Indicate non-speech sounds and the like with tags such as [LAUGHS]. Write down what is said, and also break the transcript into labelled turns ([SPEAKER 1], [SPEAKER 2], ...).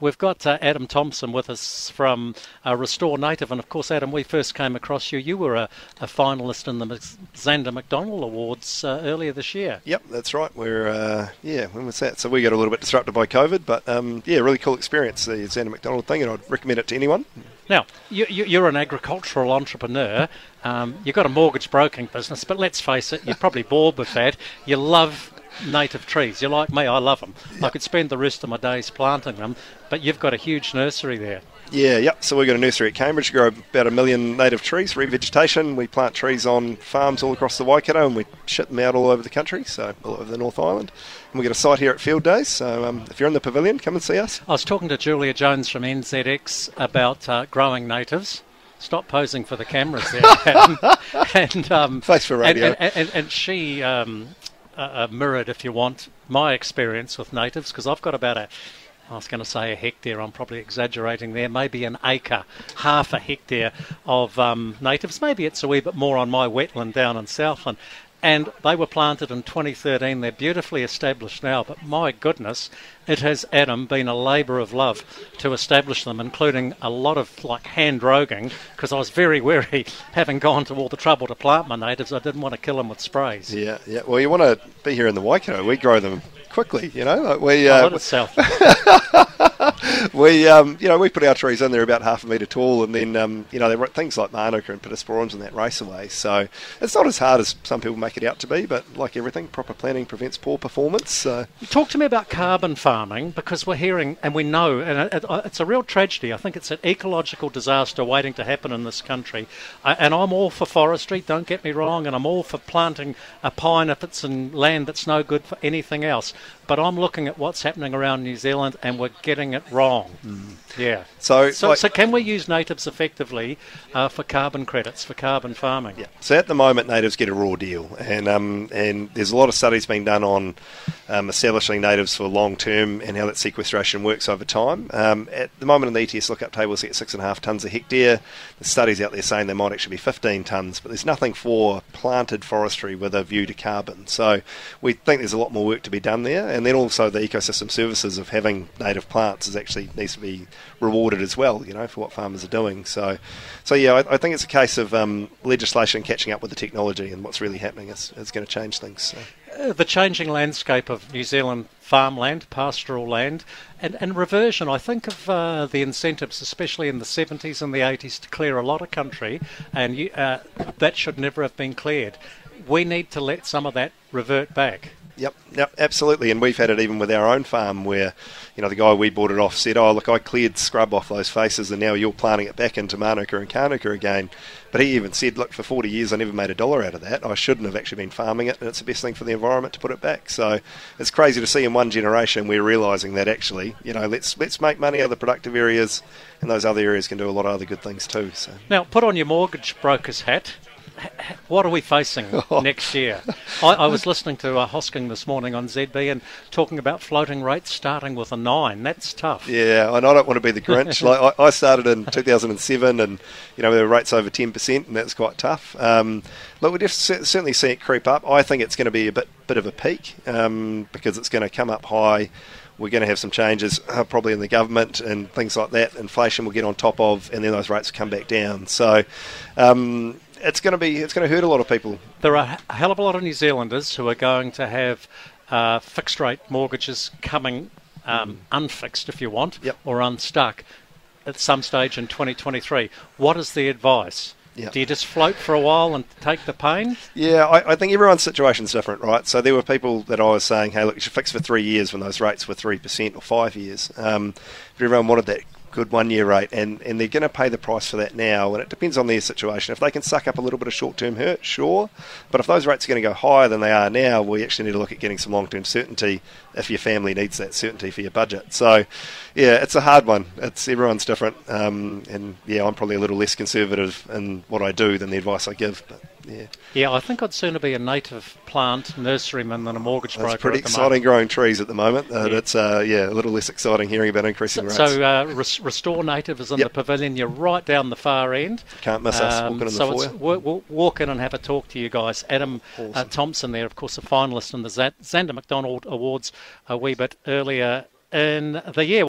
[SPEAKER 1] We've got uh, Adam Thompson with us from uh, Restore Native, and of course, Adam, we first came across you. You were a, a finalist in the Zanda McDonald Awards uh, earlier this year.
[SPEAKER 2] Yep, that's right. We're uh, yeah, when was that? So we got a little bit disrupted by COVID, but um, yeah, really cool experience the Zanda McDonald thing, and I'd recommend it to anyone.
[SPEAKER 1] Now, you, you, are an agricultural entrepreneur. Um, you've got a mortgage broking business, but let's face it, you're probably bored with that. You love native trees. You're like me, I love them. Yep. I could spend the rest of my days planting them, but you've got a huge nursery there.
[SPEAKER 2] Yeah, yep. So we've got a nursery at Cambridge. We grow about a million native trees, revegetation. We plant trees on farms all across the Waikato and we ship them out all over the country, so all over the North Island. And we've got a site here at Field Days, so um, if you're in the pavilion, come and see us.
[SPEAKER 1] I was talking to Julia Jones from NZX about uh, growing natives. Stop posing for the cameras there. [LAUGHS] and,
[SPEAKER 2] and um, Face for radio.
[SPEAKER 1] And, and, and she um, uh, mirrored, if you want, my experience with natives because I've got about a I was going to say a hectare, I'm probably exaggerating there, maybe an acre, half a hectare of um, natives. Maybe it's a wee bit more on my wetland down in Southland and they were planted in 2013. They're beautifully established now, but my goodness, it has Adam been a labour of love to establish them, including a lot of like hand roguing. Because I was very wary, [LAUGHS] having gone to all the trouble to plant my natives, I didn't want to kill them with sprays.
[SPEAKER 2] Yeah, yeah. Well, you want to be here in the Waikato. We grow them quickly, you know. We
[SPEAKER 1] uh, oh, south. [LAUGHS] [LAUGHS] [LAUGHS]
[SPEAKER 2] we, um, you know, we put our trees in. They're about half a metre tall, and then, um, you know, there things like manuka and pittosporums and that race away. So it's not as hard as some people make it out to be. But like everything, proper planning prevents poor performance. So.
[SPEAKER 1] Talk to me about carbon farming because we're hearing and we know, and it, it's a real tragedy. I think it's an ecological disaster waiting to happen in this country. and I'm all for forestry. Don't get me wrong, and I'm all for planting a pine if it's in land that's no good for anything else. But I'm looking at what's happening around New Zealand, and we're getting it wrong. Mm. Yeah.
[SPEAKER 2] So,
[SPEAKER 1] so, like, so, can we use natives effectively uh, for carbon credits for carbon farming?
[SPEAKER 2] Yeah. So at the moment, natives get a raw deal, and um, and there's a lot of studies being done on um, establishing natives for long term and how that sequestration works over time. Um, at the moment, in the ETS lookup tables, get six and a half tonnes a hectare. The studies out there saying they might actually be 15 tonnes, but there's nothing for planted forestry with a view to carbon. So we think there's a lot more work to be done there, and then also the ecosystem services of having native plants is actually needs to be rewarded as well. You know, for what farmers are doing. So, so yeah, I, I think it's a case of um, legislation catching up with the technology, and what's really happening is, is going to change things. So.
[SPEAKER 1] Uh, the changing landscape of New Zealand farmland, pastoral land, and, and reversion. I think of uh, the incentives, especially in the 70s and the 80s, to clear a lot of country, and you, uh, that should never have been cleared. We need to let some of that revert back.
[SPEAKER 2] Yep, yep, absolutely. And we've had it even with our own farm where, you know, the guy we bought it off said, oh, look, I cleared scrub off those faces and now you're planting it back into Manuka and Kanuka again. But he even said, look, for 40 years I never made a dollar out of that. I shouldn't have actually been farming it and it's the best thing for the environment to put it back. So it's crazy to see in one generation we're realising that actually, you know, let's let's make money out of the productive areas and those other areas can do a lot of other good things too. So
[SPEAKER 1] Now, put on your mortgage broker's hat what are we facing [LAUGHS] next year? I, I, was listening to uh, Hosking this morning on ZB and talking about floating rates starting with a nine. That's tough.
[SPEAKER 2] Yeah, and I don't want to be the Grinch. [LAUGHS] like I, I, started in 2007, and you know the rates over 10%, and that's quite tough. Um, look, we just certainly see it creep up. I think it's going to be a bit bit of a peak um, because it's going to come up high we're going to have some changes uh, probably in the government and things like that. Inflation will get on top of, and then those rates will come back down. So, um, it's going to be it's going to hurt a lot of people.
[SPEAKER 1] There are a hell of a lot of New Zealanders who are going to have uh, fixed rate mortgages coming um, unfixed, if you want,
[SPEAKER 2] yep.
[SPEAKER 1] or unstuck at some stage in 2023. What is the advice? Yep. Do you just float for a while and take the pain?
[SPEAKER 2] Yeah, I, I think everyone's situation is different, right? So there were people that I was saying, hey, look, you should fix for three years when those rates were 3% or five years. Um, everyone wanted that good one year rate, and, and they're going to pay the price for that now. And it depends on their situation. If they can suck up a little bit of short term hurt, sure. But if those rates are going to go higher than they are now, we actually need to look at getting some long term certainty if your family needs that certainty for your budget. So, yeah, it's a hard one. It's everyone's different, um, and yeah, I'm probably a little less conservative in what I do than the advice I give. But yeah.
[SPEAKER 1] Yeah, I think I'd sooner be a native plant nurseryman than a mortgage broker.
[SPEAKER 2] It's pretty exciting growing trees at the moment. Uh, yeah. It's uh, yeah, a little less exciting hearing about increasing
[SPEAKER 1] so,
[SPEAKER 2] rates.
[SPEAKER 1] So uh, Restore Native is in yep. the pavilion. You're right down the far end.
[SPEAKER 2] Can't miss us um, walking in
[SPEAKER 1] so
[SPEAKER 2] the
[SPEAKER 1] foyer. We'll, we'll walk in and have a talk to you guys. Adam uh, awesome. Thompson there, of course, a finalist in the Zanda McDonald Awards a wee bit earlier in the year.